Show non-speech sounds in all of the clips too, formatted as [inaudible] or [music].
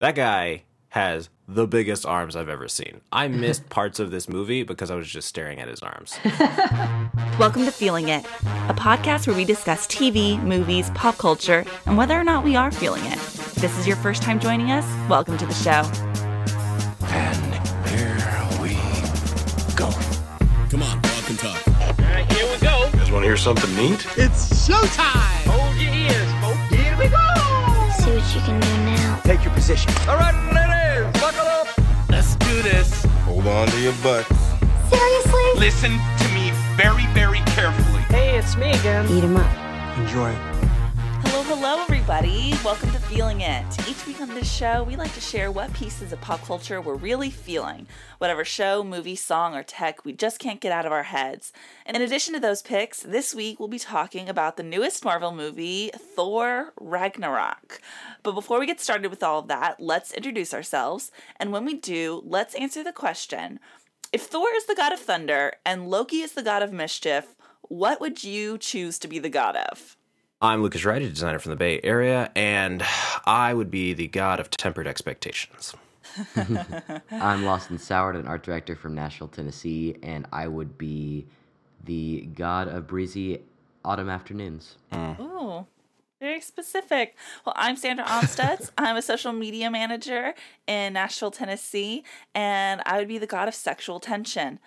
That guy has the biggest arms I've ever seen. I missed [laughs] parts of this movie because I was just staring at his arms. [laughs] Welcome to Feeling It, a podcast where we discuss TV, movies, pop culture, and whether or not we are feeling it. If this is your first time joining us, welcome to the show. And here we go. Come on, walk and talk. All right, here we go. You guys want to hear something neat? It's showtime! Hold your ears, folks. Here we go. See what you can do now. Take your position. All right, ladies, buckle up. Let's do this. Hold on to your butts. Seriously? Listen to me very, very carefully. Hey, it's me again. Eat Eat 'em up. Enjoy it. Hello, hello, everybody. Welcome to Feeling It. Each week on this show, we like to share what pieces of pop culture we're really feeling. Whatever show, movie, song, or tech we just can't get out of our heads. And in addition to those picks, this week we'll be talking about the newest Marvel movie, Thor Ragnarok. But before we get started with all of that, let's introduce ourselves. And when we do, let's answer the question if Thor is the god of thunder and Loki is the god of mischief, what would you choose to be the god of? I'm Lucas Wright, a designer from the Bay Area, and I would be the god of tempered expectations. [laughs] I'm Lawson Soward, an art director from Nashville, Tennessee, and I would be the god of breezy autumn afternoons. Ooh, very specific. Well, I'm Sandra Onsteds. [laughs] I'm a social media manager in Nashville, Tennessee, and I would be the god of sexual tension.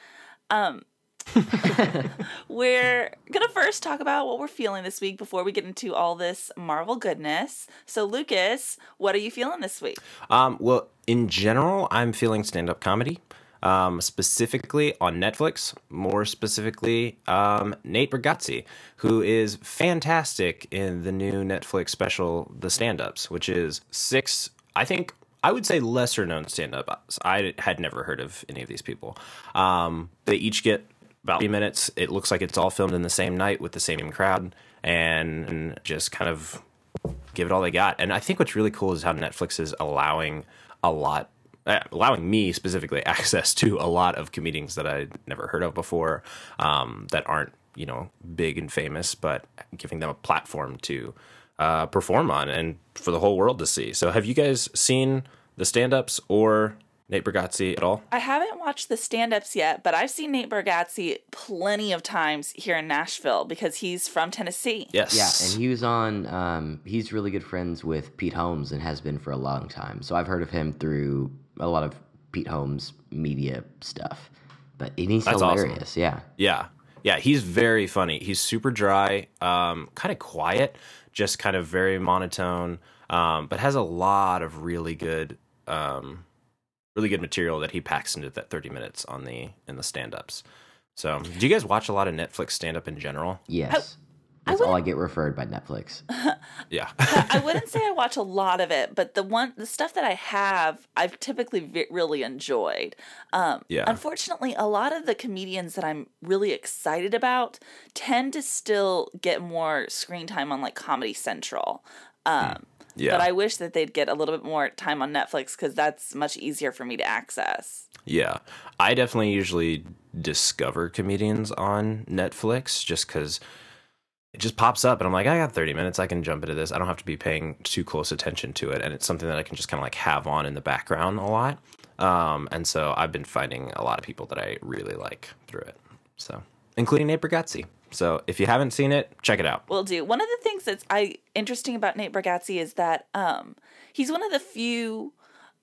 Um, [laughs] we're gonna first talk about what we're feeling this week before we get into all this Marvel goodness. So, Lucas, what are you feeling this week? Um, well, in general, I'm feeling stand up comedy, um, specifically on Netflix, more specifically, um, Nate Bargatze, who is fantastic in the new Netflix special, The Stand Ups, which is six, I think. I would say lesser known stand ups. I had never heard of any of these people. Um, they each get about three minutes. It looks like it's all filmed in the same night with the same crowd and, just kind of give it all they got. And I think what's really cool is how Netflix is allowing a lot, uh, allowing me specifically [laughs] access to a lot of comedians that I'd never heard of before, um, that aren't you know big and famous, but giving them a platform to uh, perform on and for the whole world to see. So, have you guys seen the stand-ups or Nate Bargatze at all? I haven't watched the stand ups yet, but I've seen Nate Bargatze plenty of times here in Nashville because he's from Tennessee. Yes. Yeah, and he was on. Um, he's really good friends with Pete Holmes and has been for a long time. So I've heard of him through a lot of Pete Holmes media stuff. But and he's That's awesome. hilarious. Yeah. Yeah. Yeah, he's very funny. He's super dry, um, kind of quiet, just kind of very monotone, um, but has a lot of really good, um, really good material that he packs into that thirty minutes on the in the stand ups. So, do you guys watch a lot of Netflix stand up in general? Yes. That's all I get referred by Netflix. [laughs] Yeah, I wouldn't say I watch a lot of it, but the one the stuff that I have, I've typically ve- really enjoyed. Um, Yeah. Unfortunately, a lot of the comedians that I'm really excited about tend to still get more screen time on like Comedy Central. Um, yeah, But I wish that they'd get a little bit more time on Netflix because that's much easier for me to access. yeah. I definitely usually discover comedians on Netflix just because it just pops up and I'm like, I got 30 minutes. I can jump into this. I don't have to be paying too close attention to it. And it's something that I can just kind of like have on in the background a lot. Um, and so I've been finding a lot of people that I really like through it. So, including Nate Bargatze. So if you haven't seen it, check it out. We'll do. One of the things that's I interesting about Nate Bargatze is that um, he's one of the few,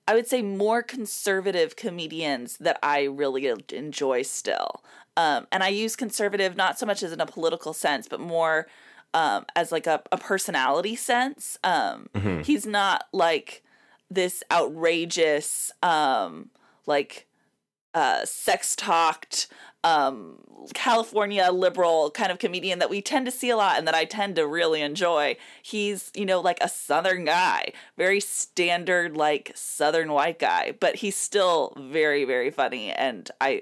I would say, more conservative comedians that I really enjoy still. Um, and I use conservative not so much as in a political sense, but more um, as like a, a personality sense. Um, He's not like this outrageous, um, like uh, sex talked um, California liberal kind of comedian that we tend to see a lot and that I tend to really enjoy. He's, you know, like a southern guy, very standard, like southern white guy, but he's still very, very funny. And I,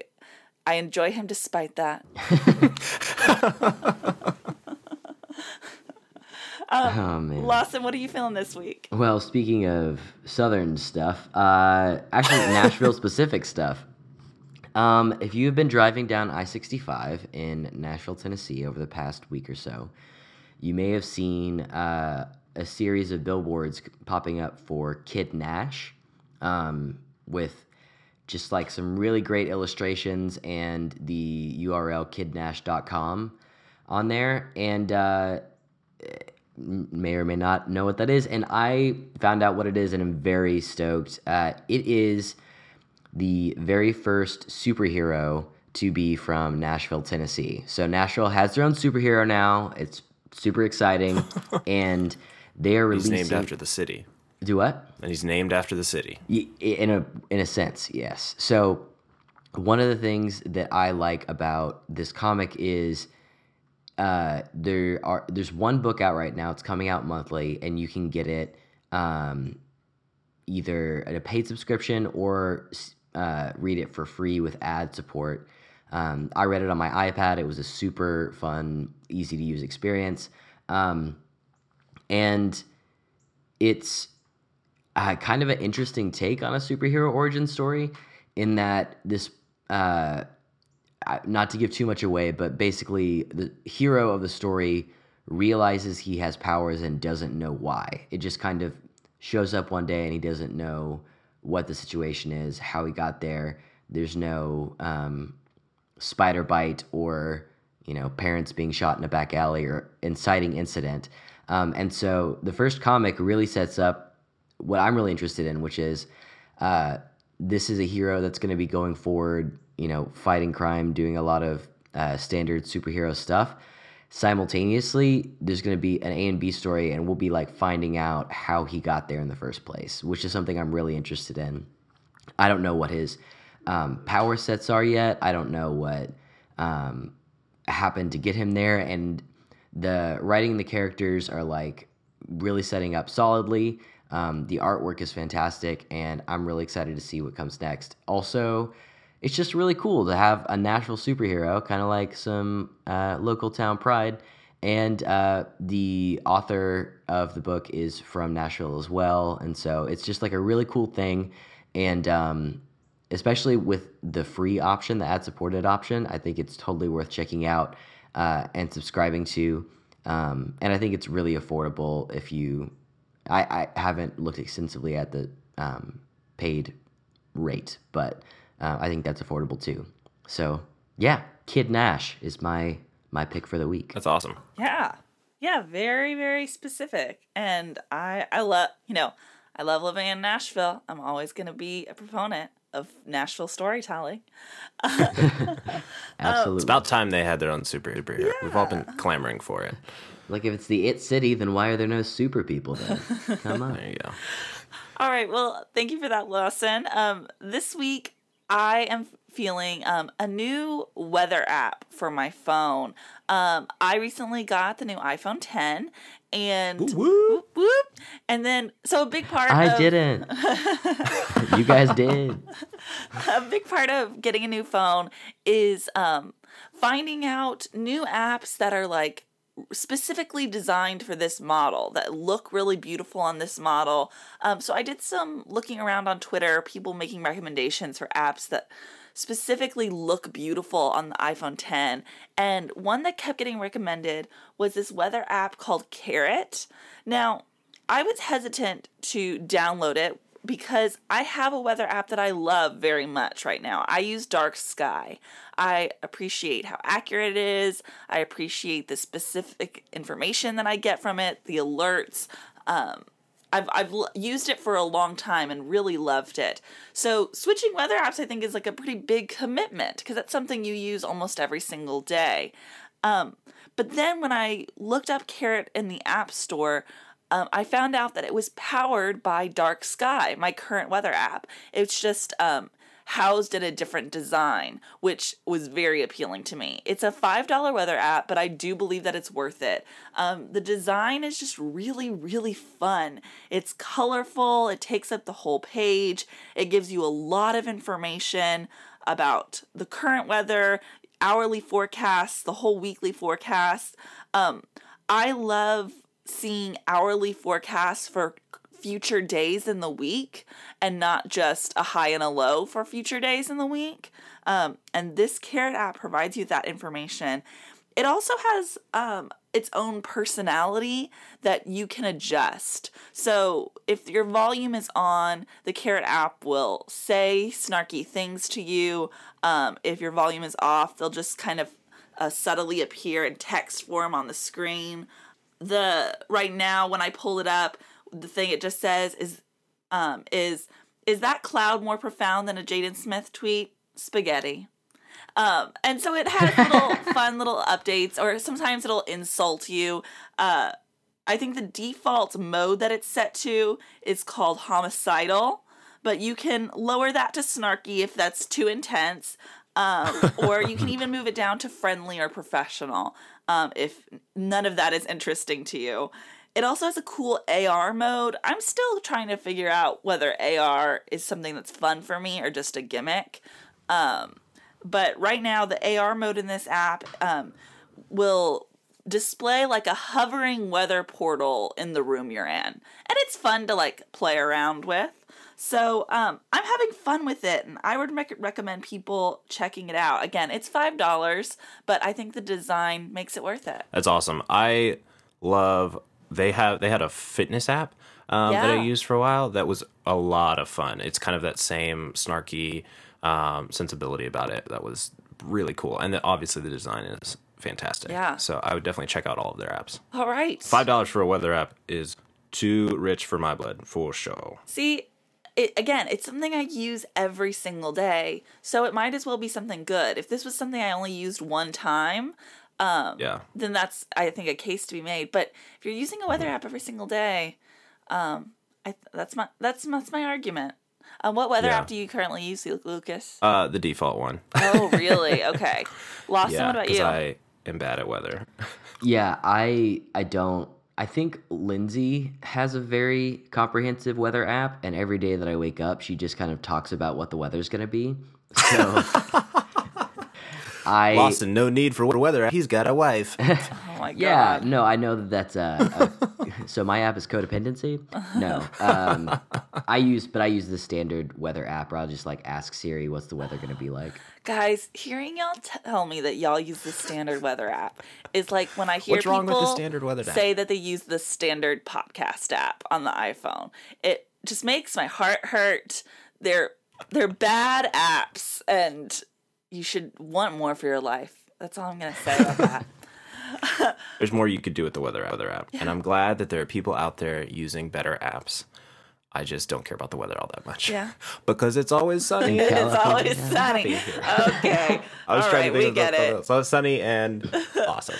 I enjoy him despite that. [laughs] oh man. Lawson, what are you feeling this week? Well, speaking of southern stuff, uh, actually [laughs] Nashville specific stuff. Um, if you have been driving down I 65 in Nashville, Tennessee over the past week or so, you may have seen uh, a series of billboards popping up for Kid Nash. um, with just like some really great illustrations and the URL kidnash.com on there. And uh, may or may not know what that is. And I found out what it is and I'm very stoked. Uh, it is the very first superhero to be from Nashville, Tennessee. So Nashville has their own superhero now. It's super exciting. [laughs] and they are He's named after the city, Do what? and he's named after the city. Y- in a in a sense, yes. So one of the things that I like about this comic is uh, there are there's one book out right now. It's coming out monthly, and you can get it um, either at a paid subscription or uh, read it for free with ad support. Um, I read it on my iPad. It was a super fun, easy to use experience, um, and it's uh, kind of an interesting take on a superhero origin story in that this uh, not to give too much away but basically the hero of the story realizes he has powers and doesn't know why it just kind of shows up one day and he doesn't know what the situation is how he got there. There's no um, spider bite or you know parents being shot in a back alley or inciting incident. Um, and so the first comic really sets up what i'm really interested in which is uh, this is a hero that's going to be going forward you know fighting crime doing a lot of uh, standard superhero stuff simultaneously there's going to be an a and b story and we'll be like finding out how he got there in the first place which is something i'm really interested in I don't know what his um, power sets are yet. I don't know what um, happened to get him there. And the writing the characters are like really setting up solidly. Um, the artwork is fantastic, and I'm really excited to see what comes next. Also, it's just really cool to have a Nashville superhero, kind of like some uh, local town pride. And uh, the author of the book is from Nashville as well. And so it's just like a really cool thing. And um, especially with the free option, the ad supported option, I think it's totally worth checking out uh, and subscribing to. Um, and I think it's really affordable if you. I, I haven't looked extensively at the um, paid rate, but uh, I think that's affordable too. So yeah, Kid Nash is my my pick for the week. That's awesome. Yeah. Yeah, very, very specific. And I I love you know, I love living in Nashville. I'm always gonna be a proponent of Nashville storytelling. [laughs] Absolutely. It's about time they had their own super superhero. We've all been clamoring for it. like if it's the It City, then why are there no super people then? [laughs] Come on. There you go. All right. Well, thank you for that lesson. Um, this week, I am feeling um, a new weather app for my phone. Um, I recently got the new iPhone 10, and whoop, whoop. and then so a big part. I of, didn't. [laughs] you guys did. a big part of getting a new phone is um, finding out new apps that are like specifically designed for this model that look really beautiful on this model. Um, so I did some looking around on Twitter, people making recommendations for apps that specifically look beautiful on the iPhone 10. And one that kept getting recommended was this weather app called Carrot. Now, I was hesitant to download it because I have a weather app that I love very much right now. I use Dark Sky. I appreciate how accurate it is. I appreciate the specific information that I get from it, the alerts. Um, I've I've used it for a long time and really loved it. So switching weather apps, I think, is like a pretty big commitment because that's something you use almost every single day. Um, but then when I looked up Carrot in the App Store, um, I found out that it was powered by Dark Sky, my current weather app. It's just um, housed in a different design, which was very appealing to me. It's a $5 weather app, but I do believe that it's worth it. Um, the design is just really, really fun. It's colorful, it takes up the whole page, it gives you a lot of information about the current weather, hourly forecasts, the whole weekly forecast. Um, I love seeing hourly forecasts for future days in the week and not just a high and a low for future days in the week. Um, and this Carrot app provides you that information. it also has um, its own personality that you can adjust. So if your volume is on, the Carrot app will say snarky things to you. Um, if your volume is off, they'll just kind of uh, subtly appear in text form on the screen. The right now when I pull it up, the thing it just says is um, is is that cloud more profound than a Jaden Smith tweet? Spaghetti. Um, and so it has [laughs] little fun little updates, or sometimes it'll insult you. Uh, I think the default mode that it's set to is called homicidal, but you can lower that to snarky if that's too intense. Um, or you can [laughs] even move it down to friendly or professional um, if none of that is interesting to you. It also has a cool AR mode. I'm still trying to figure out whether AR is something that's fun for me or just a gimmick. Um, but right now, the AR mode in this app um, will display like a hovering weather portal in the room you're in, and it's fun to like play around with. So um, I'm having fun with it, and I would rec- recommend people checking it out. Again, it's five dollars, but I think the design makes it worth it. That's awesome. I love they have they had a fitness app um, that I used for a while that was a lot of fun. It's kind of that same snarky um, sensibility about it that was really cool, and then obviously the design is fantastic. Yeah. So I would definitely check out all of their apps. All right, Five dollars for a weather app is too rich for my blood for sure. See, it, again, it's something I use every single day, so it might as well be something good. If this was something I only used one time, Yeah. then that's I think a case to be made. But if you're using a weather app every single day, um, I that's my that's that's my argument. Um, what weather Yeah. app do you currently use, Lucas? Uh, the default one. oh, really? [laughs] Okay. Lawson, yeah, what about because you? I am bad at weather. [laughs] Yeah, I I don't. I think Lindsay has a very comprehensive weather app, and every day that I wake up, she just kind of talks about what the weather's going to be. So [laughs] I Lawson, no need for weather. He's got a wife. [laughs] oh my god. yeah, no, I know that that's uh, a, [laughs] so my app is codependency. No, um, I use, but I use the standard weather app where I'll just like ask Siri, "What's the weather going to be like?" Guys, hearing y'all tell me that y'all use the standard weather app is like when I hear What's wrong with the people standard weather app? say that they use the standard podcast app on the iPhone. It just makes my heart hurt. They're they're bad apps, and you should want more for your life. That's all I'm gonna say about that. [laughs] [laughs] There's more you could do with the weather weather app, and I'm glad that there are people out there using better apps. I just don't care about the weather all that much. Yeah. [laughs] because it's always sunny. it's California. always sunny. Okay, [laughs] I was all trying right, to we think get of it. the, so it's sunny and awesome.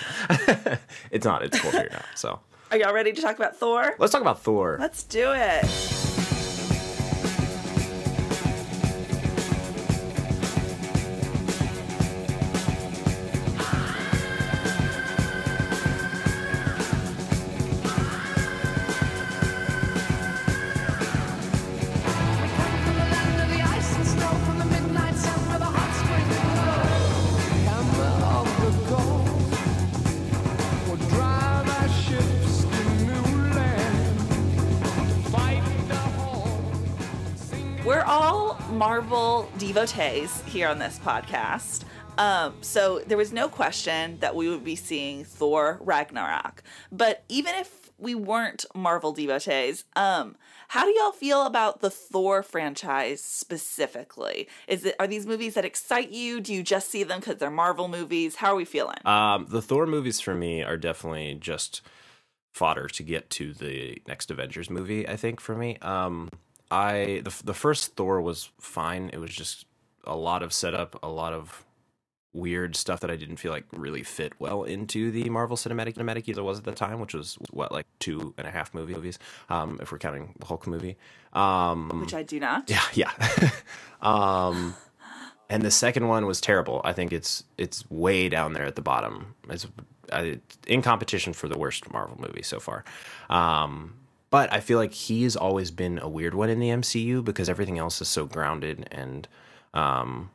it's not. It's cold here now. So Are y'all ready to talk about Thor? let's talk about Thor. Let's do it. Devotees here on this podcast. Um, so there was no question that we would be seeing Thor Ragnarok. But even if we weren't Marvel devotees, um, how do y'all feel about the Thor franchise specifically? Is it are these movies that excite you? Do you just see them because they're Marvel movies? How are we feeling? Um, the Thor movies for me are definitely just fodder to get to the next Avengers movie. I think for me, um, I the the first Thor was fine. It was just a lot of setup, a lot of weird stuff that I didn't feel like really fit well into the Marvel Cinematic Cinematic as it was at the time, which was what like two and a half movie movies, um, if we're counting the Hulk movie. Um, Which I do not. yeah, [laughs] yeah. um, and the second one was terrible. I think it's it's way down there at the bottom. It's uh, in competition for the worst Marvel movie so far. Um, but I feel like he's always been a weird one in the MCU because everything else is so grounded and um,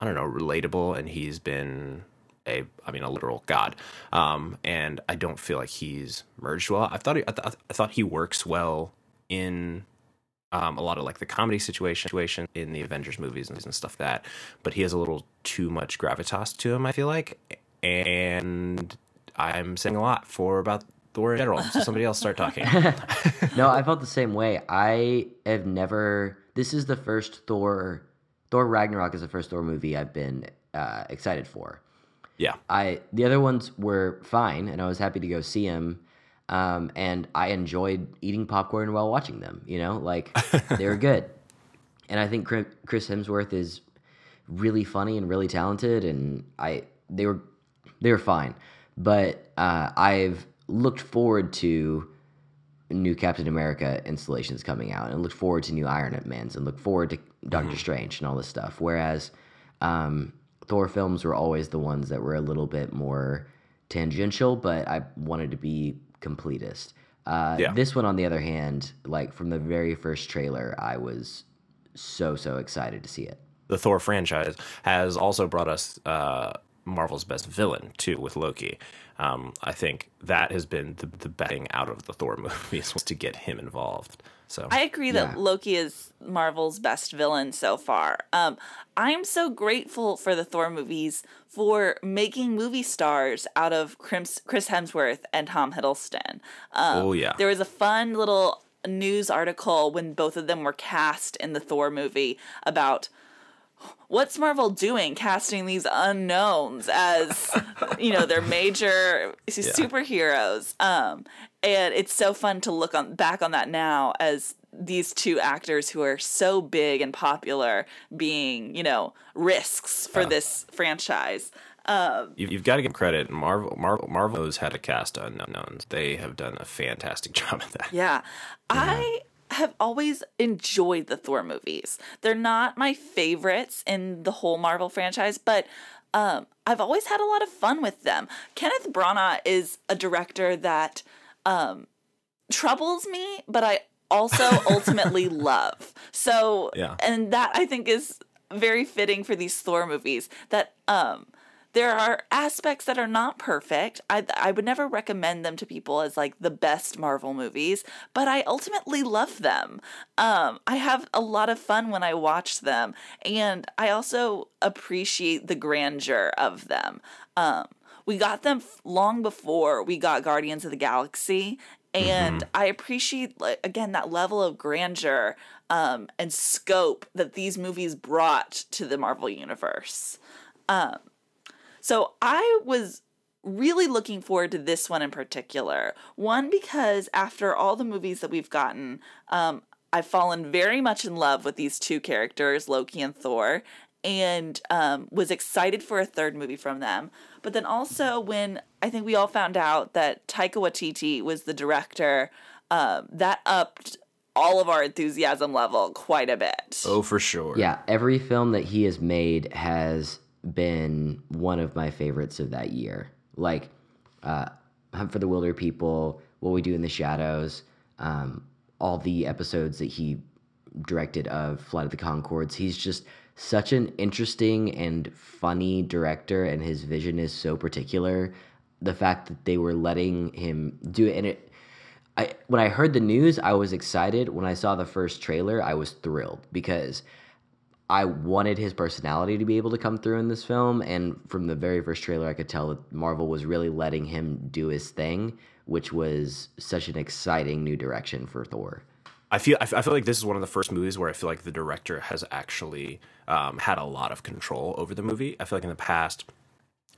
I don't know, relatable, and he's been a, I mean, a literal god. Um, and I don't feel like he's merged well. I thought he, I, th- I thought he works well in um, a lot of like the comedy situation, in the Avengers movies and, and stuff like that. But he has a little too much gravitas to him. I feel like, and I'm saying a lot for about Thor in general. So somebody else start talking. [laughs] no, I felt the same way. I have never. This is the first Thor. Thor Ragnarok is the first Thor movie I've been uh, excited for. yeah, I the other ones were fine, and I was happy to go see them. Um, and I enjoyed eating popcorn while watching them. You know, like [laughs] they were good. And I think Chris Hemsworth is really funny and really talented, and I they were they were fine. But uh, I've looked forward to new Captain America installations coming out, and looked forward to new Iron Mans, and look forward to Doctor Strange and all this stuff. Whereas um, Thor films were always the ones that were a little bit more tangential, but I wanted to be completist. Uh, Yeah. This one, on the other hand, like from the very first trailer, I was so so excited to see it. the Thor franchise has also brought us uh, Marvel's best villain too with Loki. Um, I think that has been the, the betting out of the Thor [laughs] movies was to get him involved. So I agree that Loki is Marvel's best villain so far. Um, I'm so grateful for the Thor movies for making movie stars out of Chris, Hemsworth and Tom Hiddleston. Um, Oh, yeah. there was a fun little news article when both of them were cast in the Thor movie about what's Marvel doing casting these unknowns as you know their major [laughs] superheroes um and it's so fun to look on back on that now as these two actors who are so big and popular being you know risks for this franchise you've, you've got to give credit. Marvel, Marvel, Marvel knows how to cast unknowns. They have done a fantastic [laughs] job at that. Yeah. I have always enjoyed the Thor movies. They're not my favorites in the whole Marvel franchise, but um, I've always had a lot of fun with them. Kenneth Branagh is a director that um, troubles me, but I also [laughs] ultimately love. So, Yeah. and that I think is very fitting for these Thor movies. That um, there are aspects that are not perfect. I I would never recommend them to people as like the best Marvel movies, but I ultimately love them. Um, I have a lot of fun when I watch them, and I also appreciate the grandeur of them. Um, we got them long before we got Guardians of the Galaxy, and I appreciate like again that level of grandeur um, and scope that these movies brought to the Marvel universe. Um, so I was really looking forward to this one in particular. One because after all the movies that we've gotten, um, I've fallen very much in love with these two characters, Loki and Thor, and um, was excited for a third movie from them. But then also when I think we all found out that Taika Waititi was the director, um, that upped all of our enthusiasm level quite a bit. Oh, for sure. Yeah, every film that he has made has been one of my favorites of that year. Like uh, Hunt for the Wilderpeople, What We Do in the Shadows, um, all the episodes that he directed of Flight of the Conchords. He's just such an interesting and funny director, and his vision is so particular. The fact that they were letting him do it, and it I when I heard the news, I was excited. When I saw the first trailer, I was thrilled because I wanted his personality to be able to come through in this film, and from the very first trailer, I could tell that Marvel was really letting him do his thing, which was such an exciting new direction for Thor. I feel I feel like this is one of the first movies where I feel like the director has actually um, had a lot of control over the movie. I feel like in the past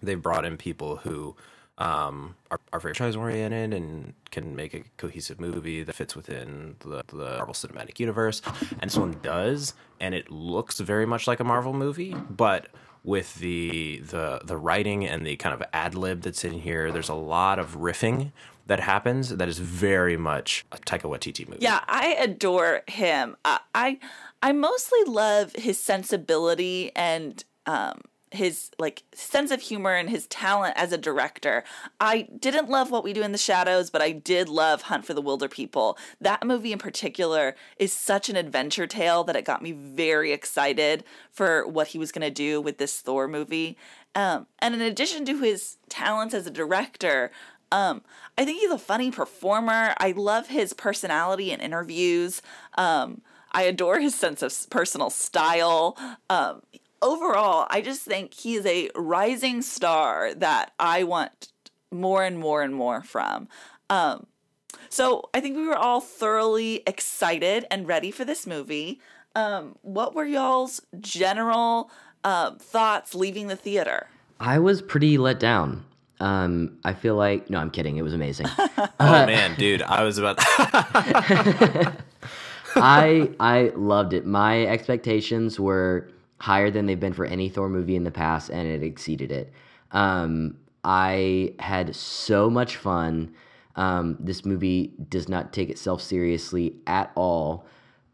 they've brought in people who um, are, are franchise oriented and can make a cohesive movie that fits within the, the Marvel Cinematic Universe, and this one does, and it looks very much like a Marvel movie, but with the the the writing and the kind of ad lib that's in here, there's a lot of riffing that happens that is very much a Taika Waititi movie. Yeah, I adore him. I I, I mostly love his sensibility and um his like sense of humor and his talent as a director. I didn't love what we do in the shadows, but I did love Hunt for the Wilderpeople. That movie in particular is such an adventure tale that it got me very excited for what he was going to do with this Thor movie. Um, and in addition to his talents as a director, um, I think he's a funny performer. I love his personality in interviews. Um, I adore his sense of personal style. Um, overall, I just think he is a rising star that I want more and more and more from. Um, so I think we were all thoroughly excited and ready for this movie. Um, what were y'all's general um, thoughts leaving the theater? I was pretty let down. Um, I feel like no, I'm kidding. It was amazing. [laughs] Oh man, dude, I was about. [laughs] I I loved it. My expectations were higher than they've been for any Thor movie in the past, and it exceeded it. Um, I had so much fun. Um, this movie does not take itself seriously at all.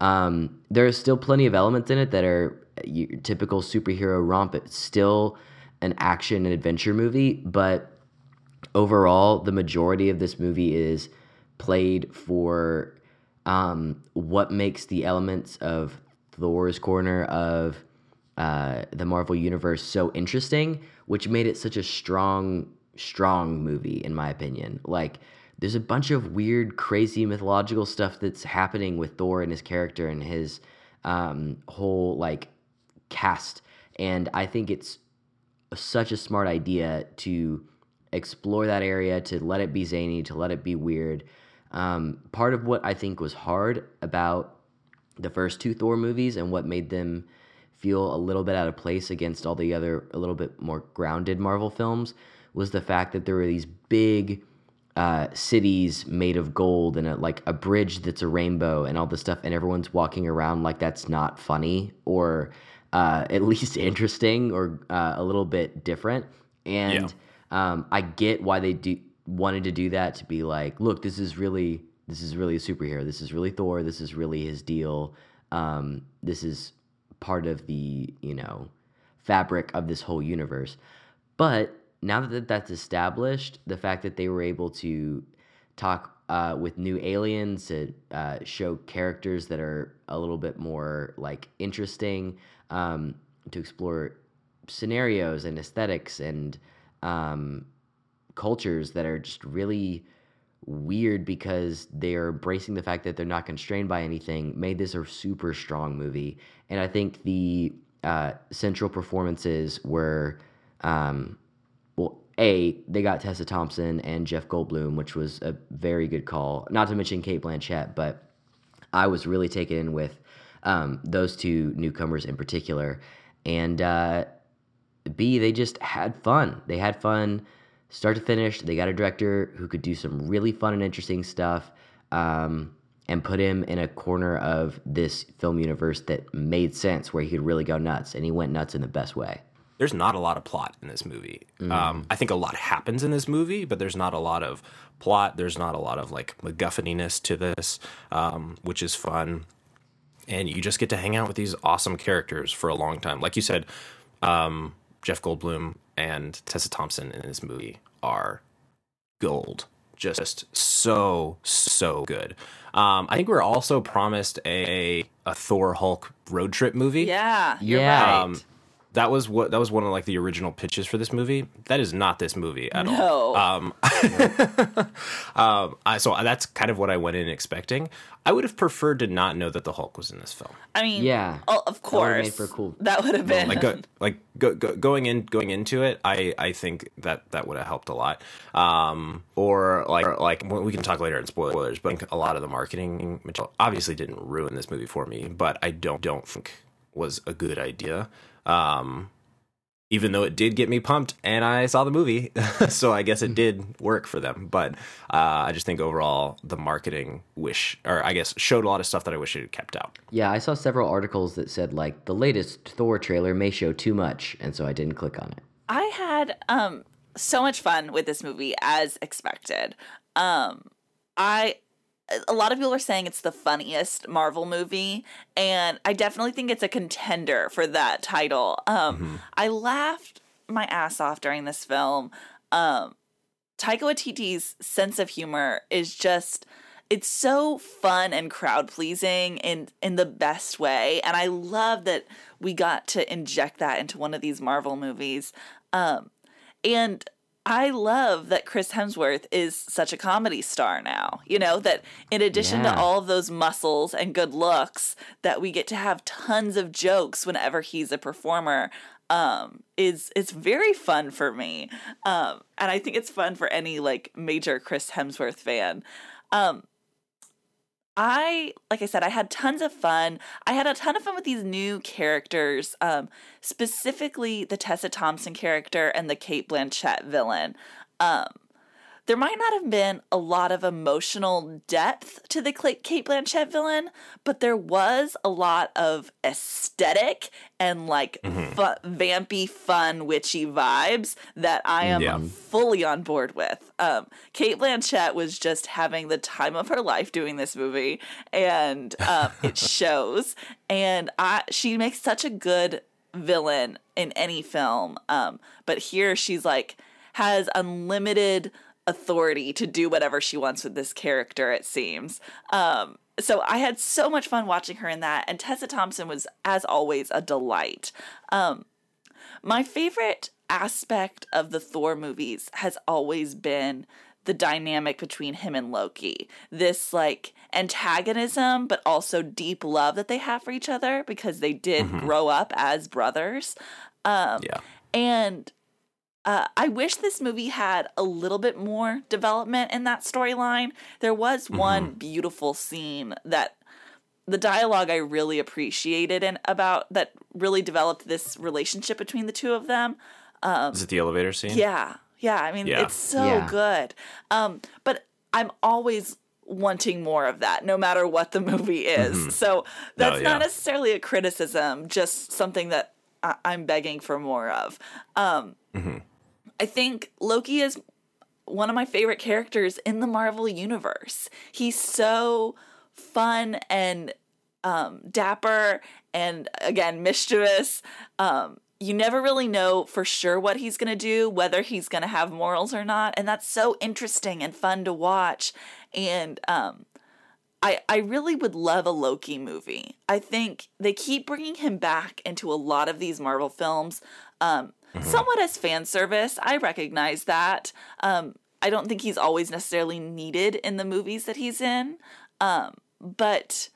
Um, there are still plenty of elements in it that are your typical superhero romp. It's still an action and adventure movie, but overall, the majority of this movie is played for um, what makes the elements of Thor's corner of uh, the Marvel Universe so interesting, which made it such a strong, strong movie, in my opinion. Like, there's a bunch of weird, crazy mythological stuff that's happening with Thor and his character and his um, whole, like, cast. And I think it's such a smart idea to explore that area, to let it be zany, to let it be weird. Um, part of what I think was hard about the first two Thor movies and what made them feel a little bit out of place against all the other, a little bit more grounded Marvel films was the fact that there were these big uh, cities made of gold and a, like a bridge that's a rainbow and all this stuff, and everyone's walking around like that's not funny or uh, [laughs] at least interesting or uh, a little bit different. And um, I get why they do wanted to do that to be like, look, this is really this is really a superhero. This is really Thor. This is really his deal. Um, this is part of the you know fabric of this whole universe. But now that that's established, the fact that they were able to talk uh, with new aliens to uh, show characters that are a little bit more like interesting, um, to explore scenarios and aesthetics and um, cultures that are just really weird because they are embracing the fact that they're not constrained by anything made this a super strong movie. And i think the uh, central performances were um, well a they got tessa thompson and jeff goldblum which was a very good call. Not to mention cate blanchett but i was really taken in with um, those two newcomers in particular. And uh, b they just had fun they had fun start to finish. They got a director who could do some really fun and interesting stuff um, and put him in a corner of this film universe that made sense where he could really go nuts. And he went nuts in the best way. There's not a lot of plot in this movie. Mm. Um, I think a lot happens in this movie, but there's not a lot of plot. There's not a lot of like MacGuffininess to this, um, which is fun. And you just get to hang out with these awesome characters for a long time. Like you said, um, Jeff Goldblum and Tessa Thompson in this movie are gold. Just so so good. Um, I think we are also promised a a Thor Hulk road trip movie. Yeah, you're Yeah. right. Um, that was what that was one of like the original pitches for this movie. That is not this movie at No. all. Um, [laughs] um, I, so that's kind of what I went in expecting. I would have preferred to not know that the Hulk was in this film. I mean, Yeah. oh, of That would've course, made for a cool- that would have been like go, like go, go, going in going into it i i think that that would have helped a lot um or like or like we can talk later in spoilers but I think a lot of the marketing material obviously didn't ruin this movie for me but i don't don't think was a good idea um even though it did get me pumped and I saw the movie. [laughs] so I guess it did work for them. But uh, I just think overall the marketing wish, or I guess showed a lot of stuff that I wish it had kept out. Yeah, I saw several articles that said like the latest Thor trailer may show too much, and so I didn't click on it. I had um so much fun with this movie as expected. Um I a lot of people are saying it's the funniest Marvel movie and I definitely think it's a contender for that title. Um I laughed my ass off during this film. Um Taika Waititi's sense of humor is just it's so fun and crowd pleasing in in the best way and I love that we got to inject that into one of these Marvel movies. Um and I love that Chris Hemsworth is such a comedy star now. You know, that in addition Yeah. to all of those muscles and good looks, that we get to have tons of jokes whenever he's a performer. Um, is it's very fun for me. Um, and I think it's fun for any like major Chris Hemsworth fan. Um, I, like I said, I had tons of fun. I had a ton of fun with these new characters, um, specifically the Tessa Thompson character and the Cate Blanchett villain. Um, there might not have been a lot of emotional depth to the Cate Blanchett villain, but there was a lot of aesthetic and like fu- vampy, fun, witchy vibes that I am Yeah. fully on board with. Um, Cate Blanchett was just having the time of her life doing this movie, and um, [laughs] it shows. And I, she makes such a good villain in any film. Um, but here she's like has unlimited authority to do whatever she wants with this character. It seems. Um, so I had so much fun watching her in that, and Tessa Thompson was, as always, a delight. Um, my favorite aspect of the Thor movies has always been the dynamic between him and Loki. This like antagonism, but also deep love that they have for each other because they did grow up as brothers. Um, Yeah. and uh, I wish this movie had a little bit more development in that storyline. There was one beautiful scene that the dialogue I really appreciated and about that really developed this relationship between the two of them. Is it the elevator scene? Yeah. Yeah. I mean, Yeah. it's so Yeah. good. Um, but I'm always wanting more of that, no matter what the movie is. So that's Mm-hmm. yeah. not necessarily a criticism, just something that I- I'm begging for more of. Um, Mm-hmm. I think Loki is one of my favorite characters in the Marvel universe. He's so fun and um, dapper and again mischievous. Um, you never really know for sure what he's going to do, whether he's going to have morals or not, and that's so interesting and fun to watch. And um, I I really would love a Loki movie. I think they keep bringing him back into a lot of these Marvel films, um, somewhat as fan service. I recognize that. Um, I don't think he's always necessarily needed in the movies that he's in, um, but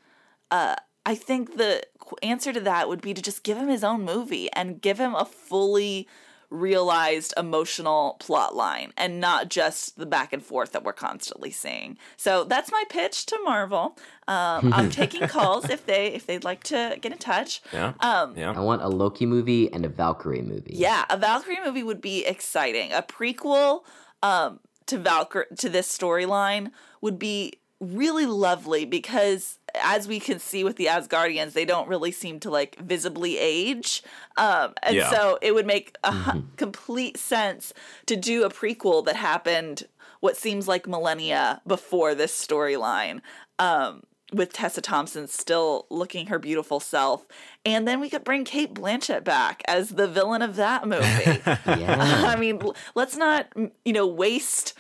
uh, I think the answer to that would be to just give him his own movie and give him a fully realized emotional plot line and not just the back and forth that we're constantly seeing. So that's my pitch to Marvel. Um, I'm [laughs] taking calls if they if they'd like to get in touch. Yeah. Um, yeah. I want a Loki movie and a Valkyrie movie. Yeah, a Valkyrie movie would be exciting. A prequel um, to Valkyrie to this storyline would be really lovely because as we can see with the Asgardians, they don't really seem to like visibly age. Um, and Yeah. so it would make a hu- complete sense to do a prequel that happened what seems like millennia before this storyline. Um, with Tessa Thompson still looking her beautiful self. And then we could bring Cate Blanchett back as the villain of that movie. [laughs] Yeah. [laughs] I mean, let's not, you know, waste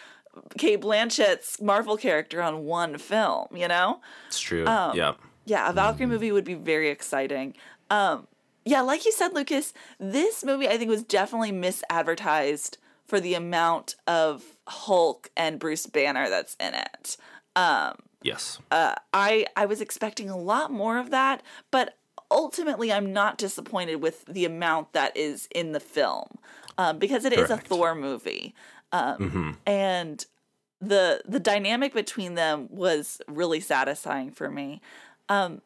Cate Blanchett's Marvel character on one film, you know? It's true. Um, yeah. Yeah, a Valkyrie movie would be very exciting. Um, yeah, like you said, Lucas, this movie I think was definitely misadvertised for the amount of Hulk and Bruce Banner that's in it. Um, Yes. uh, I I was expecting a lot more of that, but ultimately I'm not disappointed with the amount that is in the film um, because it is a Thor movie, um, hmm and the the dynamic between them was really satisfying for me. Um,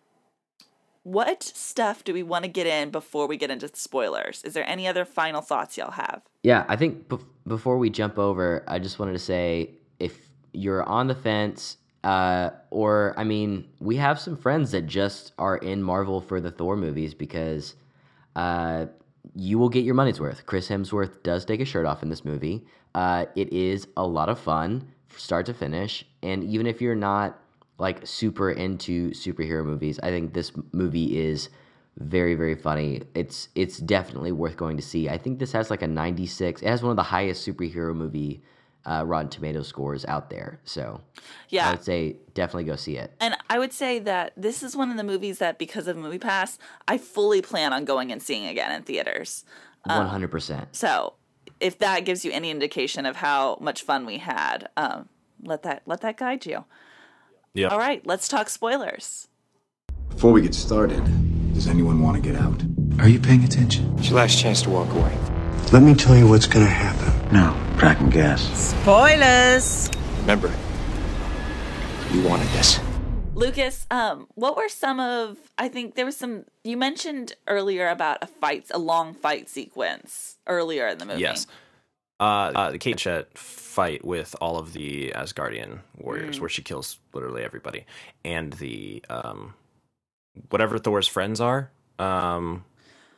what stuff do we want to get in before we get into spoilers? Is there any other final thoughts y'all have? Yeah, I think bef- before we jump over, I just wanted to say if you're on the fence, uh, or I mean, we have some friends that just are in Marvel for the Thor movies because uh, you will get your money's worth. Chris Hemsworth does take a shirt off in this movie. Uh, it is a lot of fun, start to finish, and even if you're not like super into superhero movies, I think this movie is very very funny. It's it's definitely worth going to see. I think this has like a 96. It has one of the highest superhero movie uh, Rotten Tomato scores out there. So yeah, I would say definitely go see it. And I would say that this is one of the movies that, because of MoviePass, I fully plan on going and seeing again in theaters. One hundred percent. So if that gives you any indication of how much fun we had, um, let that let that guide you. Yeah. All right, let's talk spoilers. Before we get started, does anyone want to get out? Are you paying attention? It's your last chance to walk away. Let me tell you what's gonna happen. Now, but I can guess. Spoilers. Remember, you wanted this. Lucas, um, what were some of? I think there was some. You mentioned earlier about a fight, a long fight sequence earlier in the movie. Yes. Uh, uh, the Cate Blanchett fight with all of the Asgardian warriors, Mm. where she kills literally everybody, and the um, whatever Thor's friends are. Um,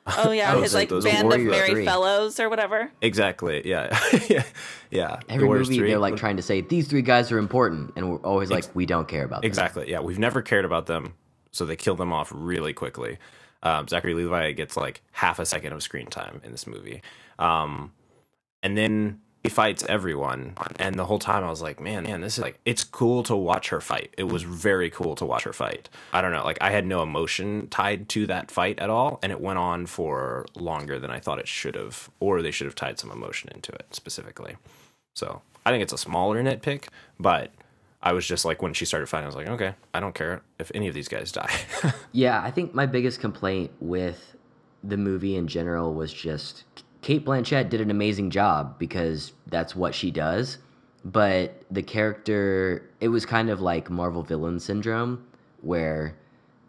Oh yeah, [laughs] his like those band of merry Three. fellows or whatever. Exactly. Yeah. [laughs] yeah. Yeah. Every Warriors movie, Three. they're like trying to say these three guys are important, and we're always like, we don't care about them. Exactly. Yeah, we've never cared about them, so they kill them off really quickly. Um, Zachary Levi gets like half a second of screen time in this movie, um, and then he fights everyone. And the whole time I was like, man, man, this is like it's cool to watch her fight. It was very cool to watch her fight. I don't know, like I had no emotion tied to that fight at all, and it went on for longer than I thought it should have, or they should have tied some emotion into it specifically. So I think it's a smaller nitpick, but I was just like when she started fighting, I was like, okay, I don't care if any of these guys die. [laughs] Yeah, I think my biggest complaint with the movie in general was just Cate Blanchett did an amazing job because that's what she does. But the character, it was kind of like Marvel villain syndrome, where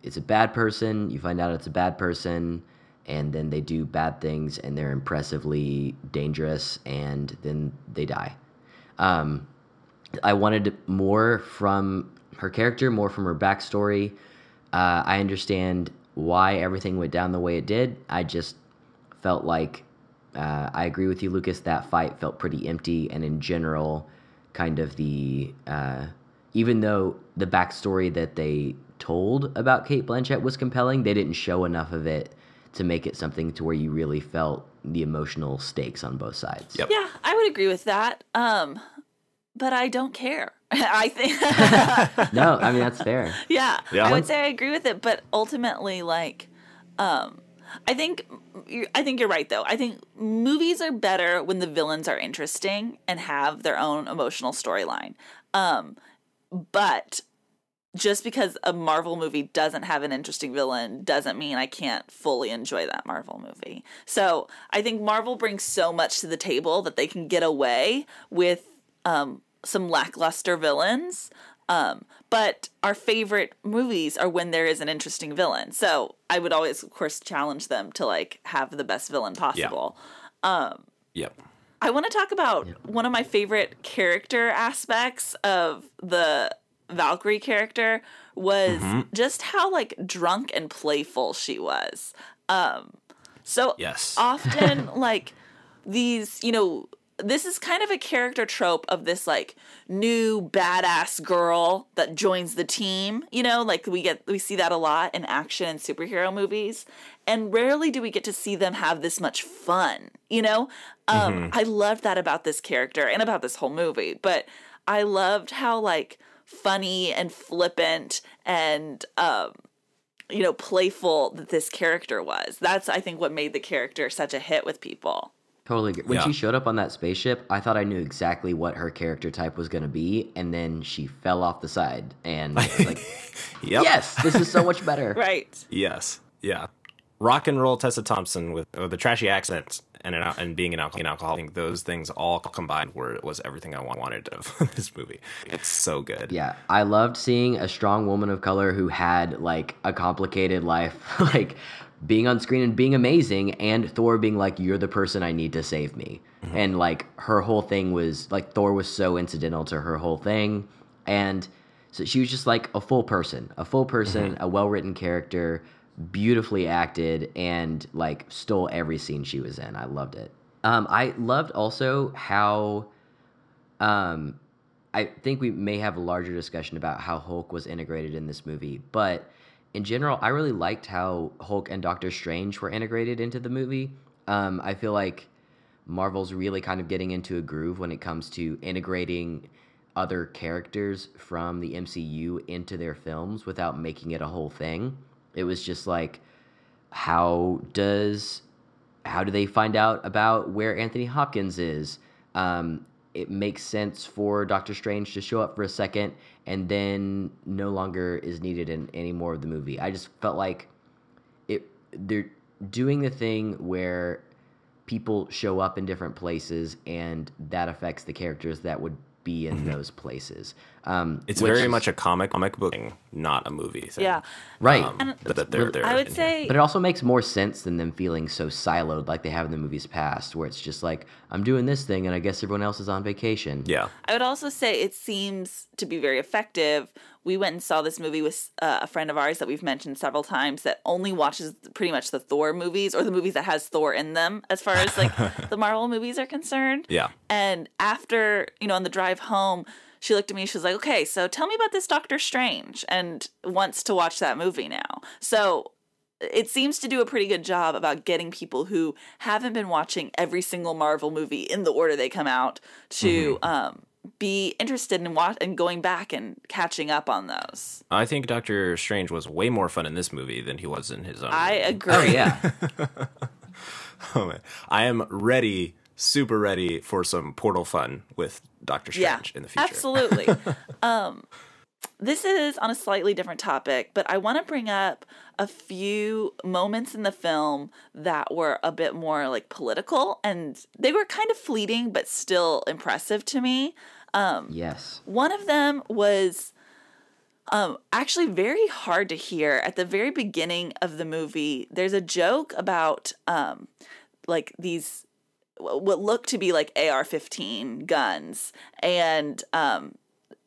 it's a bad person, you find out it's a bad person, and then they do bad things and they're impressively dangerous, and then they die. Um, I wanted more from her character, more from her backstory. Uh, I understand why everything went down the way it did. I just felt like uh, I agree with you, Lucas. That fight felt pretty empty, and in general, kind of the uh, even though the backstory that they told about Cate Blanchett was compelling, they didn't show enough of it to make it something to where you really felt the emotional stakes on both sides. Yep. Yeah, I would agree with that. Um, but I don't care. [laughs] I think. [laughs] no, I mean that's fair. yeah, Yeah. I would say I agree with it, but ultimately, like, um, I think I think you're right though. I think movies are better when the villains are interesting and have their own emotional storyline. Um, but just because a Marvel movie doesn't have an interesting villain doesn't mean I can't fully enjoy that Marvel movie. So I think Marvel brings so much to the table that they can get away with um, some lackluster villains. Um, but our favorite movies are when there is an interesting villain. So I would always, of course, challenge them to like have the best villain possible. Yeah. Um, yep. I want to talk about one of my favorite character aspects of the Valkyrie character was just how like drunk and playful she was. Um so Yes. [laughs] often like these, you know, this is kind of a character trope of this like new badass girl that joins the team. You know, like we get we see that a lot in action and superhero movies, and rarely do we get to see them have this much fun. You know, um, I loved that about this character and about this whole movie. But I loved how like funny and flippant and um, you know playful that this character was. That's I think what made the character such a hit with people. Totally agree. When Yeah. she showed up on that spaceship, I thought I knew exactly what her character type was going to be, and then she fell off the side, and [laughs] like, Yep. "Yes, this is so much better." [laughs] Right. Yes. Yeah. Rock and roll Tessa Thompson with, with the trashy accent and an, and being an alcoholic, an alcoholic. I think those things all combined were was everything I wanted of [laughs] this movie. It's so good. Yeah, I loved seeing a strong woman of color who had like a complicated life, like being on screen and being amazing, and Thor being like, "You're the person I need to save me," and like her whole thing was like Thor was so incidental to her whole thing, and so she was just like a full person, a full person, a well written character, beautifully acted, and like stole every scene she was in. I loved it. Um, I loved also how um, I think we may have a larger discussion about how Hulk was integrated in this movie, but in general, I really liked how Hulk and Doctor Strange were integrated into the movie. Um, I feel like Marvel's really kind of getting into a groove when it comes to integrating other characters from the MCU into their films without making it a whole thing. It was just like, how does how do they find out about where Anthony Hopkins is? Um, it makes sense for Doctor Strange to show up for a second and then no longer is needed in any more of the movie. I just felt like it they're doing the thing where people show up in different places and that affects the characters that would be in mm-hmm. those places. Um, It's very is- much a comic comic book thing, not a movie thing. Yeah. right. Um, that, that they're, they're I would in here. say But it also makes more sense than them feeling so siloed like they have in the movies past, where it's just like, I'm doing this thing and I guess everyone else is on vacation. Yeah. I would also say it seems to be very effective. We went and saw this movie with uh, a friend of ours that we've mentioned several times that only watches pretty much the Thor movies or the movies that has Thor in them as far as like [laughs] the Marvel movies are concerned. Yeah. And after, you know, on the drive home, she looked at me, she was like, okay, so tell me about this Doctor Strange and wants to watch that movie now. So it seems to do a pretty good job about getting people who haven't been watching every single Marvel movie in the order they come out to um, be interested in watch and going back and catching up on those. I think Doctor Strange was way more fun in this movie than he was in his own. I movie. agree. Oh, yeah. [laughs] Oh, man. I am ready, super ready for some portal fun with Doctor Strange in the future. Absolutely. [laughs] um, this is on a slightly different topic, but I want to bring up a few moments in the film that were a bit more like political and they were kind of fleeting but still impressive to me. Um, yes. one of them was um, actually very hard to hear at the very beginning of the movie. There's a joke about um, like these what look to be like AR-15 guns, and um,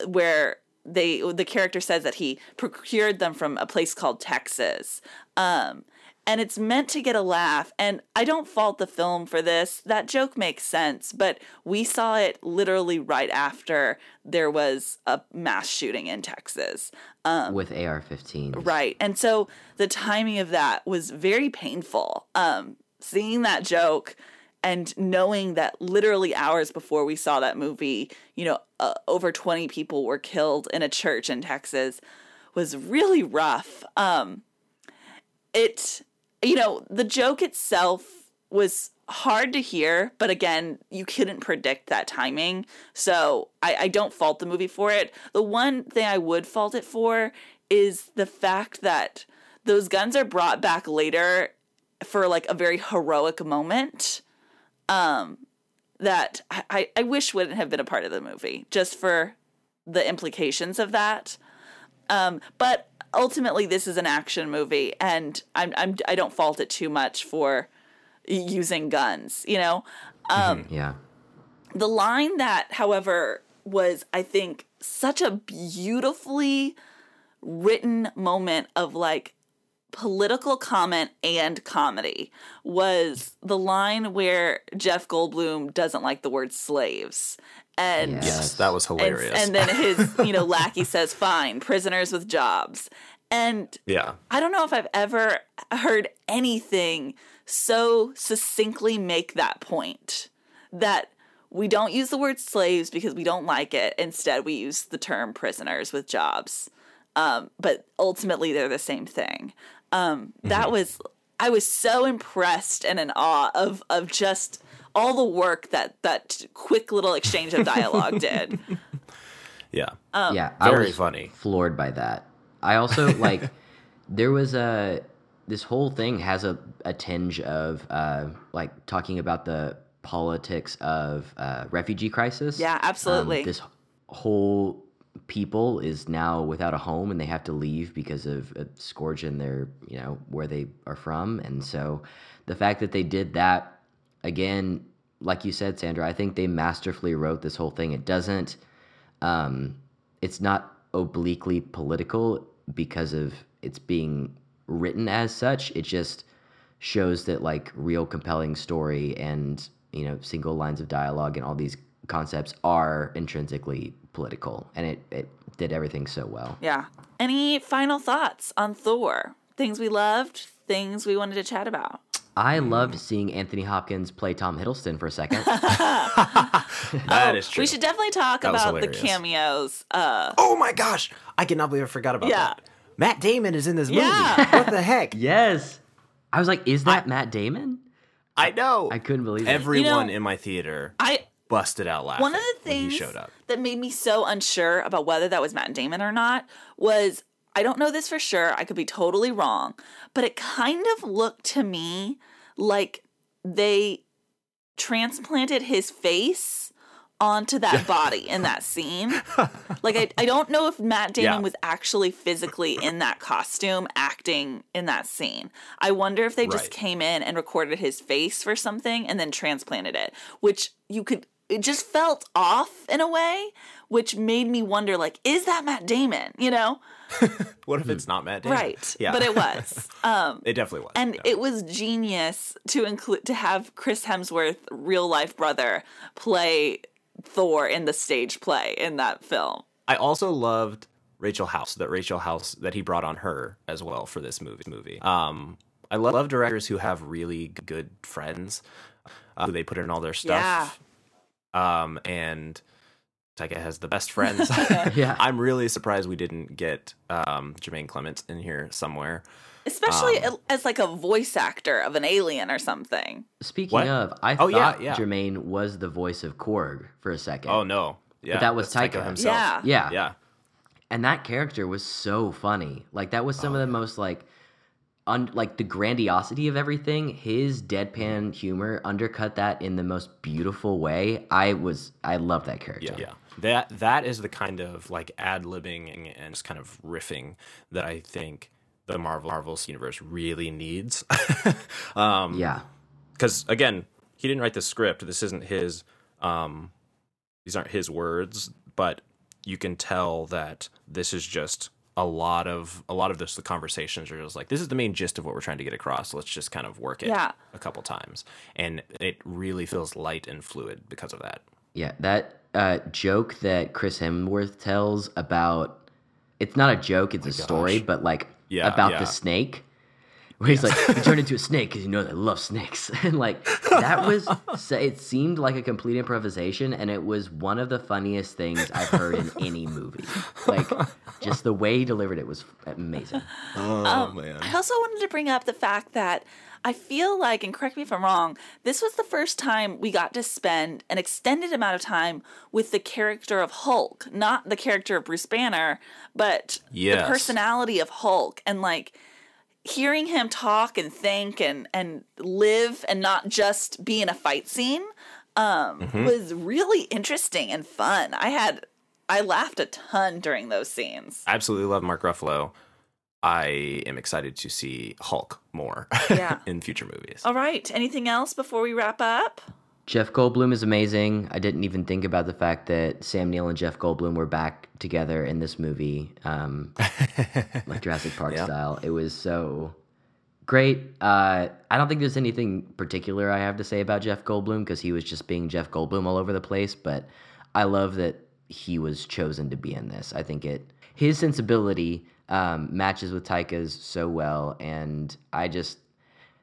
where they the character says that he procured them from a place called Texas. Um, and it's meant to get a laugh and i don't fault the film for this that joke makes sense but we saw it literally right after there was a mass shooting in texas um, With AR 15. right and so the timing of that was very painful um, seeing that joke and knowing that literally hours before we saw that movie you know uh, over 20 people were killed in a church in texas was really rough. Um, it you know the joke itself was hard to hear but again you couldn't predict that timing. So I, I don't fault the movie for it. The one thing i would fault it for is the fact that those guns are brought back later for like a very heroic moment um that I, I wish wouldn't have been a part of the movie just for the implications of that um but ultimately this is an action movie and I'm, I'm i don't fault it too much for using guns you know um Yeah. the line that however was i think such a beautifully written moment of like political comment and comedy was the line where jeff goldblum doesn't like the word slaves and Yes. Yes, that was and, hilarious. and then his [laughs] you know lackey says fine prisoners with jobs and yeah. I don't know if I've ever heard anything so succinctly make that point that we don't use the word slaves because we don't like it. Instead, we use the term prisoners with jobs. Um, but ultimately, they're the same thing. Um, that was, I was so impressed and in awe of, of just all the work that that quick little exchange of dialogue [laughs] did. Yeah. Um, yeah. I very was funny. floored by that. I also, [laughs] like, there was a. This whole thing has a, a tinge of, uh, like, talking about the politics of uh, refugee crisis. Yeah, Um, absolutely. this whole people is now without a home and they have to leave because of a scourge in their you know where they are from. And so the fact that they did that again like you said sandra i think they masterfully wrote this whole thing. It doesn't um it's not obliquely political because of it's being written as such. It just shows that like real compelling story and you know single lines of dialogue and all these concepts are intrinsically political and it, it did everything so well Yeah. Any final thoughts on Thor? Things we loved, things we wanted to chat about. i loved seeing anthony hopkins play tom hiddleston for a second [laughs] [laughs] That is true. We should definitely talk That about the cameos. Uh, Oh my gosh! I cannot believe I forgot about Yeah. that. Matt Damon is in this movie. Yeah. What the [laughs] heck? yes i was like is that matt damon I know. I couldn't believe it. Everyone You know, in my theater I busted out laughing. one of the things showed up. that made me so unsure about whether that was Matt Damon or not was I don't know this for sure. I could be totally wrong, but it kind of looked to me like they transplanted his face onto that body in that scene. [laughs] like I, I don't know if Matt Damon Yeah. was actually physically in that costume acting in that scene. I wonder if they just Right. came in and recorded his face for something and then transplanted it, which you could it just felt off in a way, which made me wonder like is that Matt Damon, you know? [laughs] What if it's not Matt Damon? Right. [laughs] Yeah. But it was. [laughs] Um It definitely was. and yeah. it was genius to include to have Chris Hemsworth, real life brother, play Thor in the stage play in that film. I also loved Rachel House. That Rachel House that he brought on her as well for this movie. Movie. Um, I love, love directors who have really good friends uh, who they put in all their stuff. Um, and Taika has the best [laughs] friends. Yeah. I'm really surprised we didn't get um, Jemaine Clements in here somewhere. Especially Um, as like a voice actor of an alien or something. Speaking What? of, I Oh, thought yeah. Jemaine was the voice of Korg for a second. Oh no, yeah, that was that's Taika. himself. Yeah. Yeah. yeah. And that character was so funny. Like that was some of the most like un- like the grandiosity of everything. His deadpan humor undercut that in the most beautiful way. I was I love that character. Yeah, yeah. That that is the kind of like ad libbing and, and just kind of riffing that I think the Marvel Marvel's universe really needs. [laughs] um, Yeah. because again, he didn't write the script. This isn't his. Um, these aren't his words, but you can tell that this is just a lot of a lot of this. The conversations are just like this is the main gist of what we're trying to get across. Let's just kind of work it Yeah. a couple times, and it really feels light and fluid because of that. Yeah, that uh, joke that Chris Hemsworth tells about it's not a joke, it's a story, but like Yeah, about yeah. the snake. Where he's like, he [laughs] turned into a snake because you know they love snakes, [laughs] and like that was. [laughs] so It seemed like a complete improvisation, and it was one of the funniest things I've heard in any movie. Like, just the way he delivered it was amazing. Oh um, man. I also wanted to bring up the fact that I feel like, and correct me if I'm wrong, this was the first time we got to spend an extended amount of time with the character of Hulk, not the character of Bruce Banner, but Yes. the personality of Hulk, and like hearing him talk and think and and live and not just be in a fight scene um Mm-hmm. was really interesting and fun. I had I laughed a ton during those scenes. absolutely love Mark Ruffalo. I am excited to see Hulk more Yeah. [laughs] in future movies. All right, anything else before we wrap up? Jeff Goldblum is amazing. I didn't even think about the fact that Sam Neill and Jeff Goldblum were back together in this movie, um, [laughs] like Jurassic Park Yeah. style. It was so great. Uh, I don't think there's anything particular I have to say about Jeff Goldblum because he was just being Jeff Goldblum all over the place. But I love that he was chosen to be in this. I think it his sensibility um, matches with Taika's so well, and I just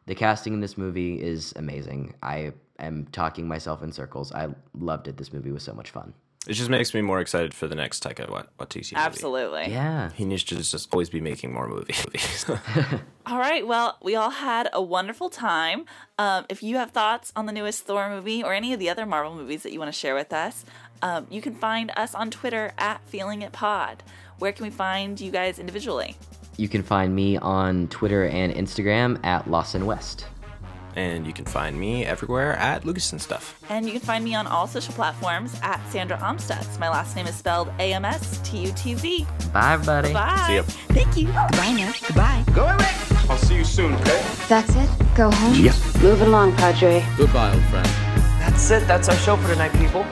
the casting in this movie is amazing. I am talking myself in circles. I loved it. This movie was so much fun. It just makes me more excited for the next Taika Wat- Waititi movie. Absolutely. Yeah. He needs to just always be making more [laughs] movies. [laughs] All right. Well, we all had a wonderful time. Um, if you have thoughts on the newest Thor movie or any of the other Marvel movies that you want to share with us, um, you can find us on Twitter at Feeling It Pod. Where can we find you guys individually? You can find me on Twitter and Instagram at Lawson West. And you can find me everywhere at Lucas and Stuff. And you can find me on all social platforms at Sandra Amstutz. My last name is spelled A M S T U T Z. Bye, everybody. Bye. See ya. Thank you. Goodbye now. Goodbye. Go away. I'll see you soon, okay? That's it? Go home? Move it along, Padre. Goodbye, old friend. That's it. That's our show for tonight, people.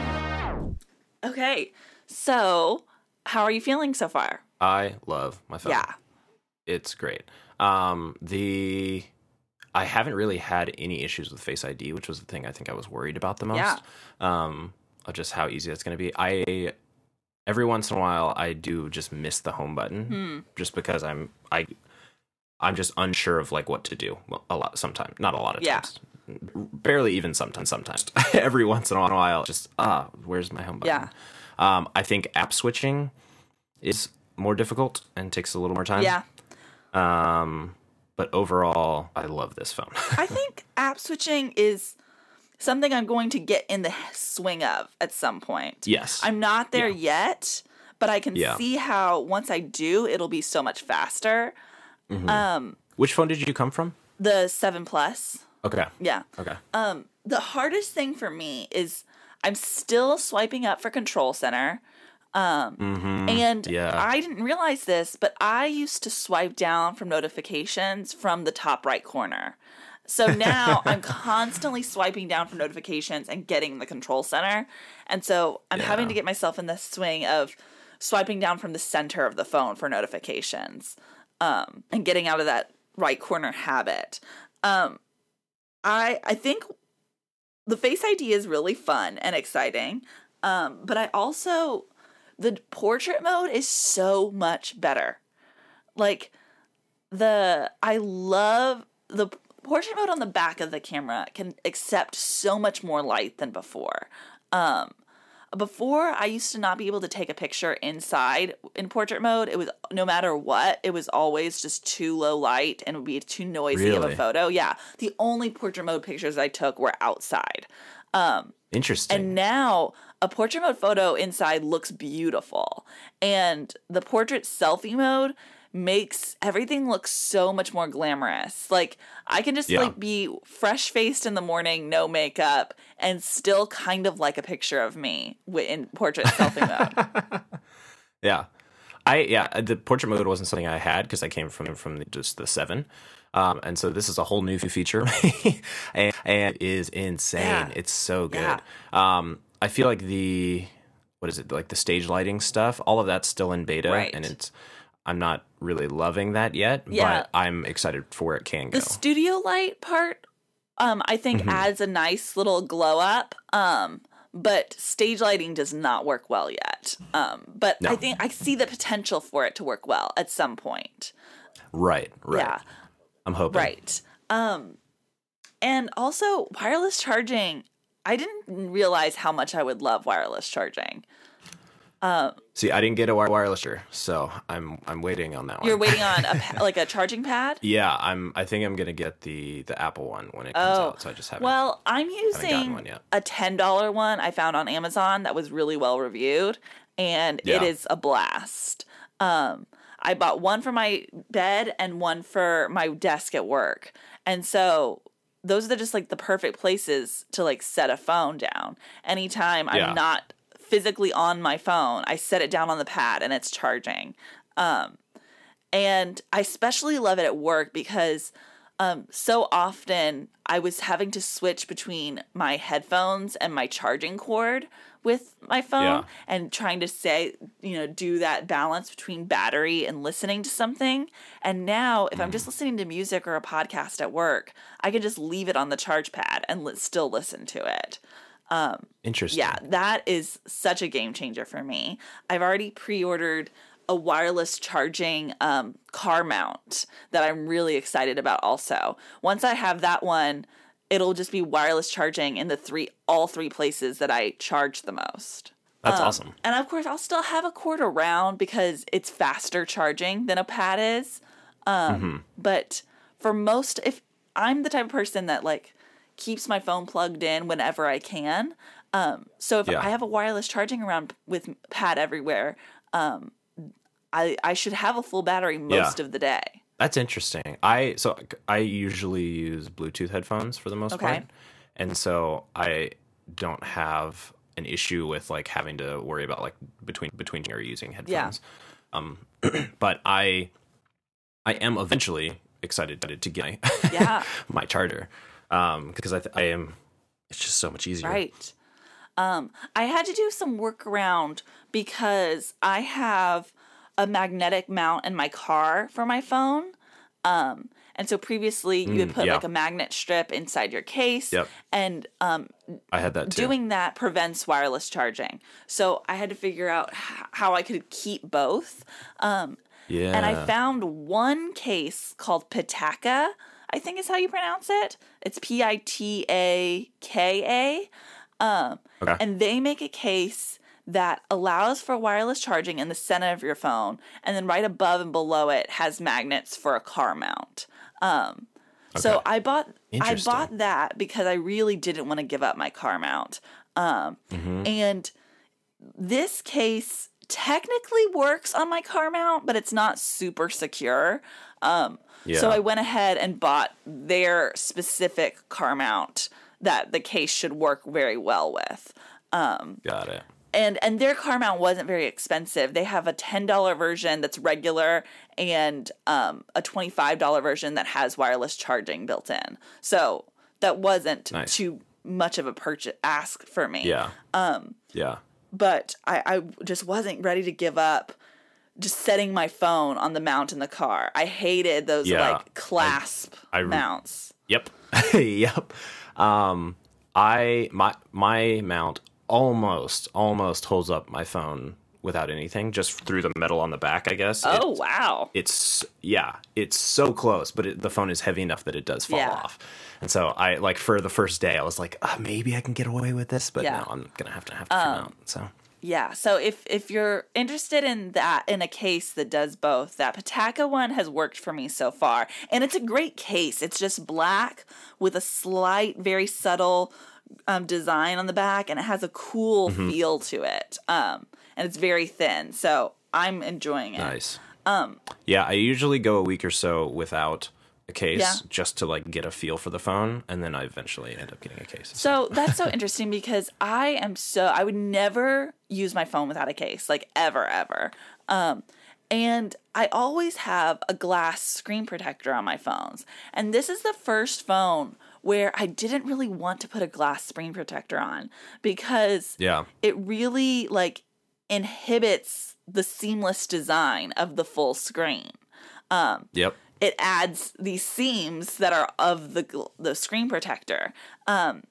Okay. So, how are you feeling so far? I love my phone. Yeah. It's great. Um, the I haven't really had any issues with Face ID, which was the thing I think I was worried about the most. Yeah. Um, of just how easy that's going to be. I every once in a while I do just miss the home button, Hmm. just because I'm I I'm just unsure of like what to do. Well, a lot sometimes, not a lot of Yeah. times. Barely even sometimes. Sometimes [laughs] every once in a while, just ah, where's my home button? Yeah. Um, I think app switching is more difficult and takes a little more time. Yeah. Um, but overall, I love this phone. [laughs] I think app switching is something I'm going to get in the swing of at some point. yes. I'm not there yet, but I can Yeah. see how once I do, it'll be so much faster. Mhm. Um, Which phone did you come from? the seven plus, Okay. yeah. Okay. Um, the hardest thing for me is I'm still swiping up for Control Center. Um, Mhm. and Yeah. I didn't realize this, but I used to swipe down from notifications from the top right corner. So now [laughs] I'm constantly swiping down for notifications and getting the control center. And so I'm having to get myself in the swing of swiping down from the center of the phone for notifications um, and getting out of that right corner habit. Um, I I think the Face ID is really fun and exciting. Um, but I also the portrait mode is so much better. Like the I love the portrait mode on the back of the camera can accept so much more light than before. Um before I used to not be able to take a picture inside in portrait mode. It was no matter what, it was always just too low light and would be too noisy of a photo. Yeah. The only portrait mode pictures I took were outside. Um Interesting. and now a portrait mode photo inside looks beautiful. And the portrait selfie mode makes everything look so much more glamorous. Like I can just Yeah. like be fresh faced in the morning, no makeup, and still kind of like a picture of me in portrait selfie mode. [laughs] Yeah, I yeah the portrait mode wasn't something I had because I came from from the, just the seven, um, and so this is a whole new feature, [laughs] and, and it is insane. Yeah. It's so good. Yeah. Um, I feel like the what is it like the stage lighting stuff? All of that's still in beta, Right. and it's I'm not really loving that yet, Yeah. but I'm excited for where it can go. The studio light part, um, I think Mhm. adds a nice little glow up. Um, but stage lighting does not work well yet. Um, but I think I see the potential for it to work well at some point. right, right. Yeah, I'm hoping. right. Um, and also wireless charging. I didn't realize how much I would love wireless charging. Um, See, I didn't get a wire- wireless charger, so I'm I'm waiting on that one. you're waiting on a [laughs] pa- like a charging pad. Yeah, I'm. I think I'm gonna get the the Apple one when it comes Oh, out. So I just haven't. well, I'm using a ten dollar one I found on Amazon that was really well reviewed, and it Yeah. is a blast. Um, I bought one for my bed and one for my desk at work, and so those are just like the perfect places to like set a phone down. Anytime Yeah. I'm not physically on my phone, I set it down on the pad and it's charging. Um, and I especially love it at work because um, so often I was having to switch between my headphones and my charging cord with my phone Yeah. and trying to say, you know, do that balance between battery and listening to something. And now, if I'm just listening to music or a podcast at work, I can just leave it on the charge pad and li- still listen to it. Um, Interesting. yeah, that is such a game changer for me. I've already pre-ordered a wireless charging um, car mount that I'm really excited about. Also, once I have that one, it'll just be wireless charging in the three all three places that I charge the most. That's Um, awesome. And of course, I'll still have a cord around because it's faster charging than a pad is. Um, Mhm. But for most, if I'm the type of person that like keeps my phone plugged in whenever I can, um, so if Yeah. I have a wireless charging around with pad everywhere, um, I I should have a full battery most Yeah. of the day. That's interesting. I so I usually use Bluetooth headphones for the most Okay. part, and so I don't have an issue with like having to worry about like between between or using headphones. Yeah. Um, [clears throat] but I I am eventually excited to get my Yeah. [laughs] my charger um because I th- I am it's just so much easier. Right. Um, I had to do some workaround because I have a magnetic mount in my car for my phone. Um, and so previously you had Mm, put yeah. like a magnet strip inside your case. Yep. And um, I had that too. doing that prevents wireless charging. So I had to figure out how I could keep both. Um, yeah. and I found one case called Pitaka, I think is how you pronounce it. It's P I T A K A. Um. And they make a case that allows for wireless charging in the center of your phone, and then right above and below it has magnets for a car mount. Um, so I bought I bought that because I really didn't want to give up my car mount. Um, Mm-hmm. and this case technically works on my car mount, but it's not super secure. Um, So I went ahead and bought their specific car mount that the case should work very well with. Um, Got it. And and their car mount wasn't very expensive. They have a ten dollar version that's regular and um, a twenty five dollar version that has wireless charging built in. So that wasn't Nice. too much of a purchase ask for me Yeah. Um. Yeah. but I, I just wasn't ready to give up just setting my phone on the mount in the car. I hated those Yeah, like clasp I- mounts. Yep. [laughs] yep. Um. I my my mount almost almost holds up my phone without anything, just through the metal on the back. I guess. Oh wow. it's yeah, it's so close, but it, the phone is heavy enough that it does fall Yeah. off. And so I like for the first day, I was like, uh, maybe I can get away with this, but Yeah. no, I'm gonna have to have to come out. So Yeah. So if if you're interested in that in a case that does both, that Pitaka one has worked for me so far. And it's a great case. It's just black with a slight, very subtle um, design on the back and it has a cool Mm-hmm. feel to it. Um and it's very thin. So I'm enjoying it. nice. Um. Yeah, I usually go a week or so without a case Yeah. just to like get a feel for the phone, and then I eventually end up getting a case. So that's so interesting because I am so I would never use my phone without a case, like ever, ever. Um, and I always have a glass screen protector on my phones. And this is the first phone where I didn't really want to put a glass screen protector on because yeah. it really like inhibits the seamless design of the full screen Yep. it adds these seams that are of the the screen protector. Um,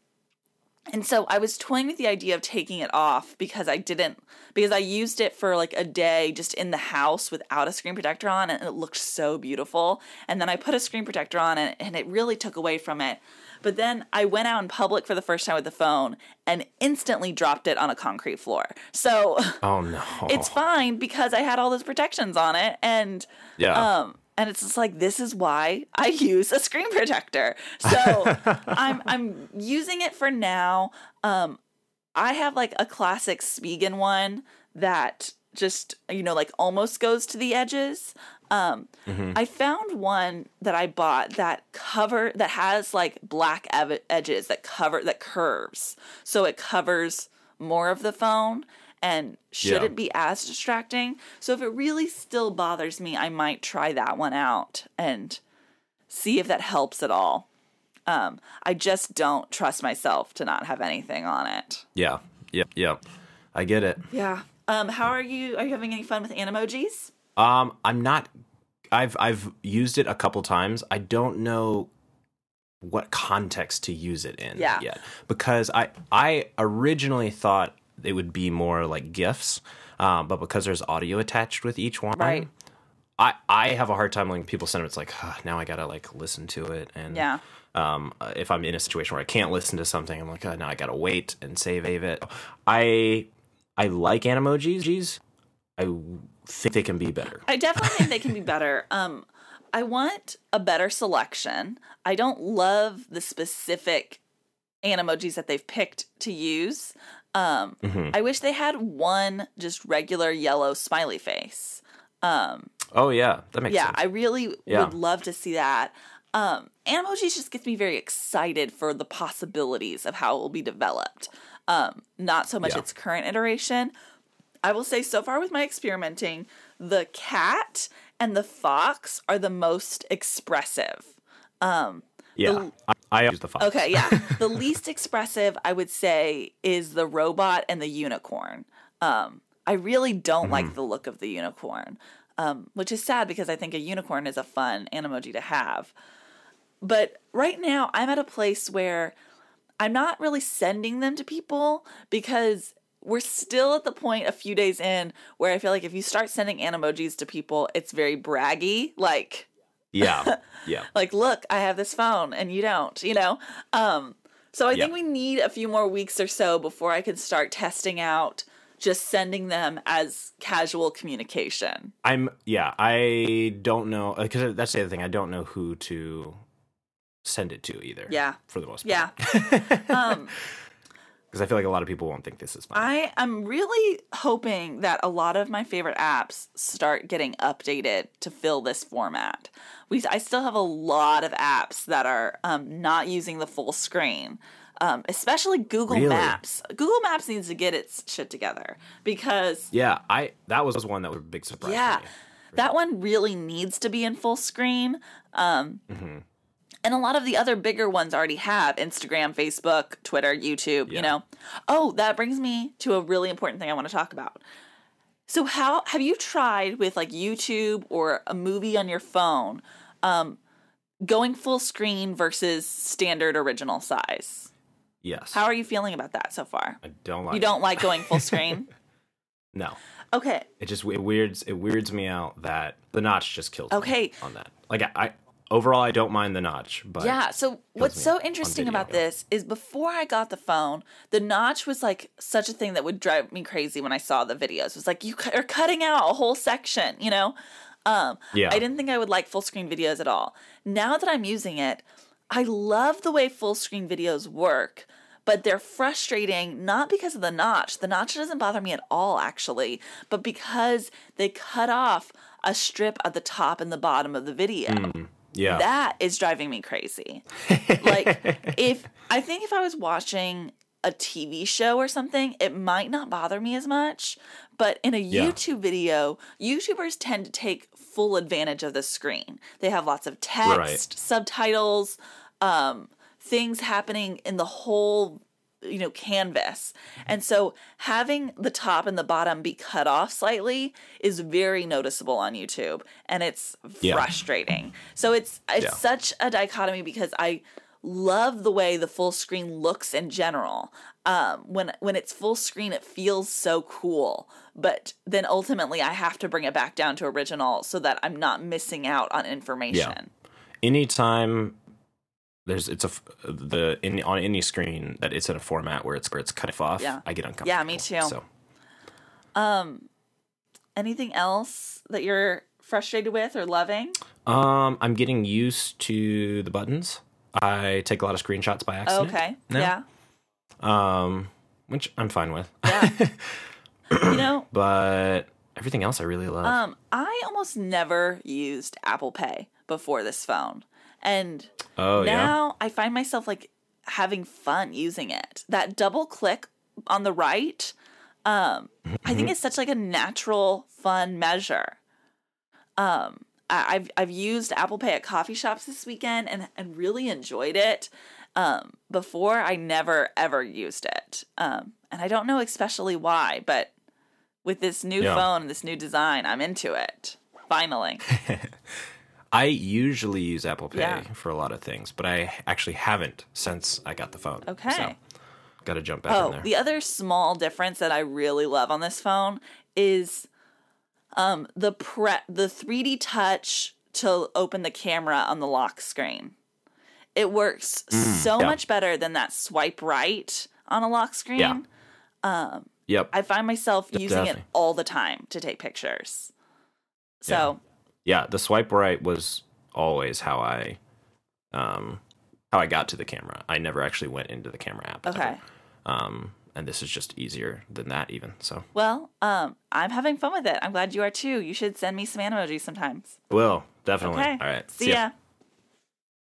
and so I was toying with the idea of taking it off because I didn't because I used it for like a day just in the house without a screen protector on and it looked so beautiful. And then I put a screen protector on and, and it really took away from it. But then I went out in public for the first time with the phone and instantly dropped it on a concrete floor. So [laughs] Oh no. it's fine because I had all those protections on it and Yeah. um and it's just like this is why I use a screen protector. So [laughs] I'm I'm using it for now. Um I have like a classic Spigen one that just you know like almost goes to the edges. Um I found one that I bought that cover that has like black ev- edges that cover that curves. So it covers more of the phone and shouldn't Yeah. be as distracting. So if it really still bothers me, I might try that one out and see if that helps at all. Um, I just don't trust myself to not have anything on it. yeah. Yep. Yep. I get it. Yeah. Um, how are you? Are you having any fun with animojis? Um, I'm not. I've I've used it a couple times. I don't know what context to use it in Yeah. yet because I I originally thought it would be more like gifs, um, but because there's audio attached with each one, Right. I I have a hard time when people send them. It's like "Huh, now I gotta like listen to it and Yeah. um, if I'm in a situation where I can't listen to something, I'm like, oh, now I gotta wait and save it. I I like animojis. I think they can be better. I definitely think they can be [laughs] better. Um, I want a better selection. I don't love the specific animojis that they've picked to use. Um, Mm-hmm. I wish they had one just regular yellow smiley face. Um, Oh yeah, that makes sense. yeah, sense. I really Yeah. would love to see that. Um, Animojis just gets me very excited for the possibilities of how it will be developed. Um, not so much Yeah. its current iteration. I will say, so far with my experimenting, the cat and the fox are the most expressive. Um, yeah, the- I, I use the fox. Okay, yeah. [laughs] the least expressive, I would say, is the robot and the unicorn. Um, I really don't like the look of the unicorn, um, which is sad because I think a unicorn is a fun emoji to have. But right now, I'm at a place where I'm not really sending them to people because we're still at the point a few days in where I feel like if you start sending emojis to people, it's very braggy. Like, Yeah, [laughs] yeah, like look i have this phone and you don't you know um so i Yeah. think we need a few more weeks or so before i can start testing out just sending them as casual communication. I'm yeah. I don't know because that's the other thing. I don't know who to send it to either. Yeah. for the most Yeah. part. [laughs] um, because I feel like a lot of people won't think this is fun. I am really hoping that a lot of my favorite apps start getting updated to fill this format. We, I still have a lot of apps that are um, not using the full screen, um, especially Google Really? Maps. Google Maps needs to get its shit together because yeah, I that was one that was a big surprise. yeah, me. that one really needs to be in full screen. Um, Mm-hmm. And a lot of the other bigger ones already have Instagram, Facebook, Twitter, YouTube, you know. Oh, that brings me to a really important thing I want to talk about. So how have you tried with like YouTube or a movie on your phone um going full screen versus standard original size? Yes. How are you feeling about that so far? I don't like. You don't like going full screen? [laughs] No, Okay. it just it weirds it weirds me out that the notch just kills. me Okay. on that. Like I, I overall I don't mind the notch, but yeah. So what's so interesting about this is before I got the phone, the notch was like such a thing that would drive me crazy when I saw the videos. It was like you are cutting out a whole section, you know. Um, Yeah. I didn't think I would like full screen videos at all. Now that I'm using it, I love the way full screen videos work. But they're frustrating not because of the notch. The notch doesn't bother me at all, actually, but because they cut off a strip at the top and the bottom of the video Mm, yeah, that is driving me crazy. like [laughs] if I think if I was watching a TV show or something, it might not bother me as much. But in a Yeah. YouTube video, YouTubers tend to take full advantage of the screen. They have lots of text, Right. subtitles, um, things happening in the whole you know canvas and so having the top and the bottom be cut off slightly is very noticeable on youtube and it's Yeah. frustrating so it's it's Yeah. such a dichotomy because i love the way the full screen looks in general um when when it's full screen it feels so cool but then ultimately i have to bring it back down to original so that i'm not missing out on information yeah. anytime there's it's a the in on any screen that it's in a format where it's where it's cut off. Yeah. I get uncomfortable. Yeah, me too. So um anything else that you're frustrated with or loving um, I'm getting used to the buttons. I take a lot of screenshots by accident. okay now, yeah Um, which I'm fine with. yeah [laughs] you know [coughs] But everything else I really love. Um, I almost never used Apple Pay before this phone. And oh yeah. now I find myself like having fun using it. That double click on the right, um, I think it's such like a natural, fun measure. Um, I, I've I've used Apple Pay at coffee shops this weekend and and really enjoyed it. Um, before I never ever used it, um, and I don't know especially why, but with this new Yeah. phone this new design, I'm into it. Finally, [laughs] I usually use Apple Pay Yeah. for a lot of things, but I actually haven't since I got the phone. Okay. So got to jump back in Oh, there. the other small difference that I really love on this phone is um the pre the 3D touch to open the camera on the lock screen. It works so Mm, yeah. much better than that swipe right on a lock screen. Yeah. yep. I find myself using it all the time to take pictures. So, yeah, the swipe right was always how I um how I got to the camera. I never actually went into the camera app. ever. okay. Um and this is just easier than that even. So Well, um I'm having fun with it. I'm glad you are too. You should send me some emojis sometimes. will definitely. Okay. All right. See ya.